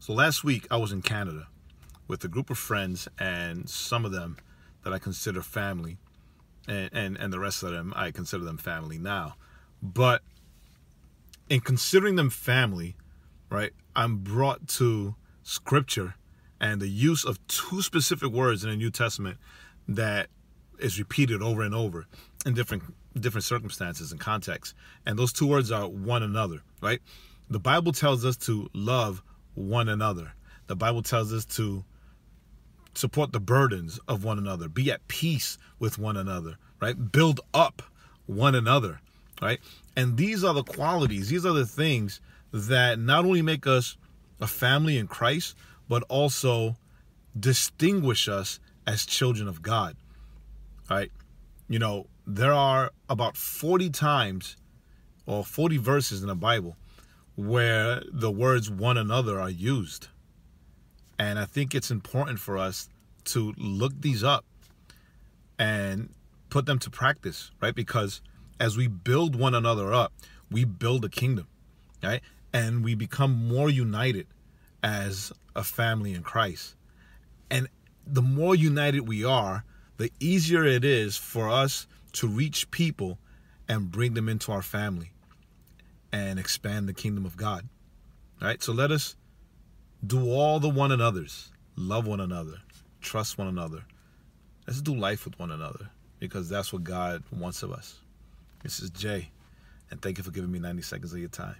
So last week I was in Canada with a group of friends and some of them that I consider family, and, and, and the rest of them I consider them family now. But in considering them family, right, I'm brought to scripture and the use of two specific words in the New Testament that is repeated over and over in different different circumstances and contexts. And those two words are one another, right? The Bible tells us to love one another. The Bible tells us to support the burdens of one another, be at peace with one another, right? Build up one another, right? And these are the qualities, these are the things that not only make us a family in Christ, but also distinguish us as children of God, right? You know, there are about 40 times or 40 verses in the Bible where the words one another are used. And I think it's important for us to look these up and put them to practice, right? Because as we build one another up, we build a kingdom, right? And we become more united as a family in Christ. And the more united we are, the easier it is for us to reach people and bring them into our family and expand the kingdom of God. All right, so let us do all the one another's, love one another, trust one another. Let's do life with one another because that's what God wants of us. This is Jay, and thank you for giving me 90 seconds of your time.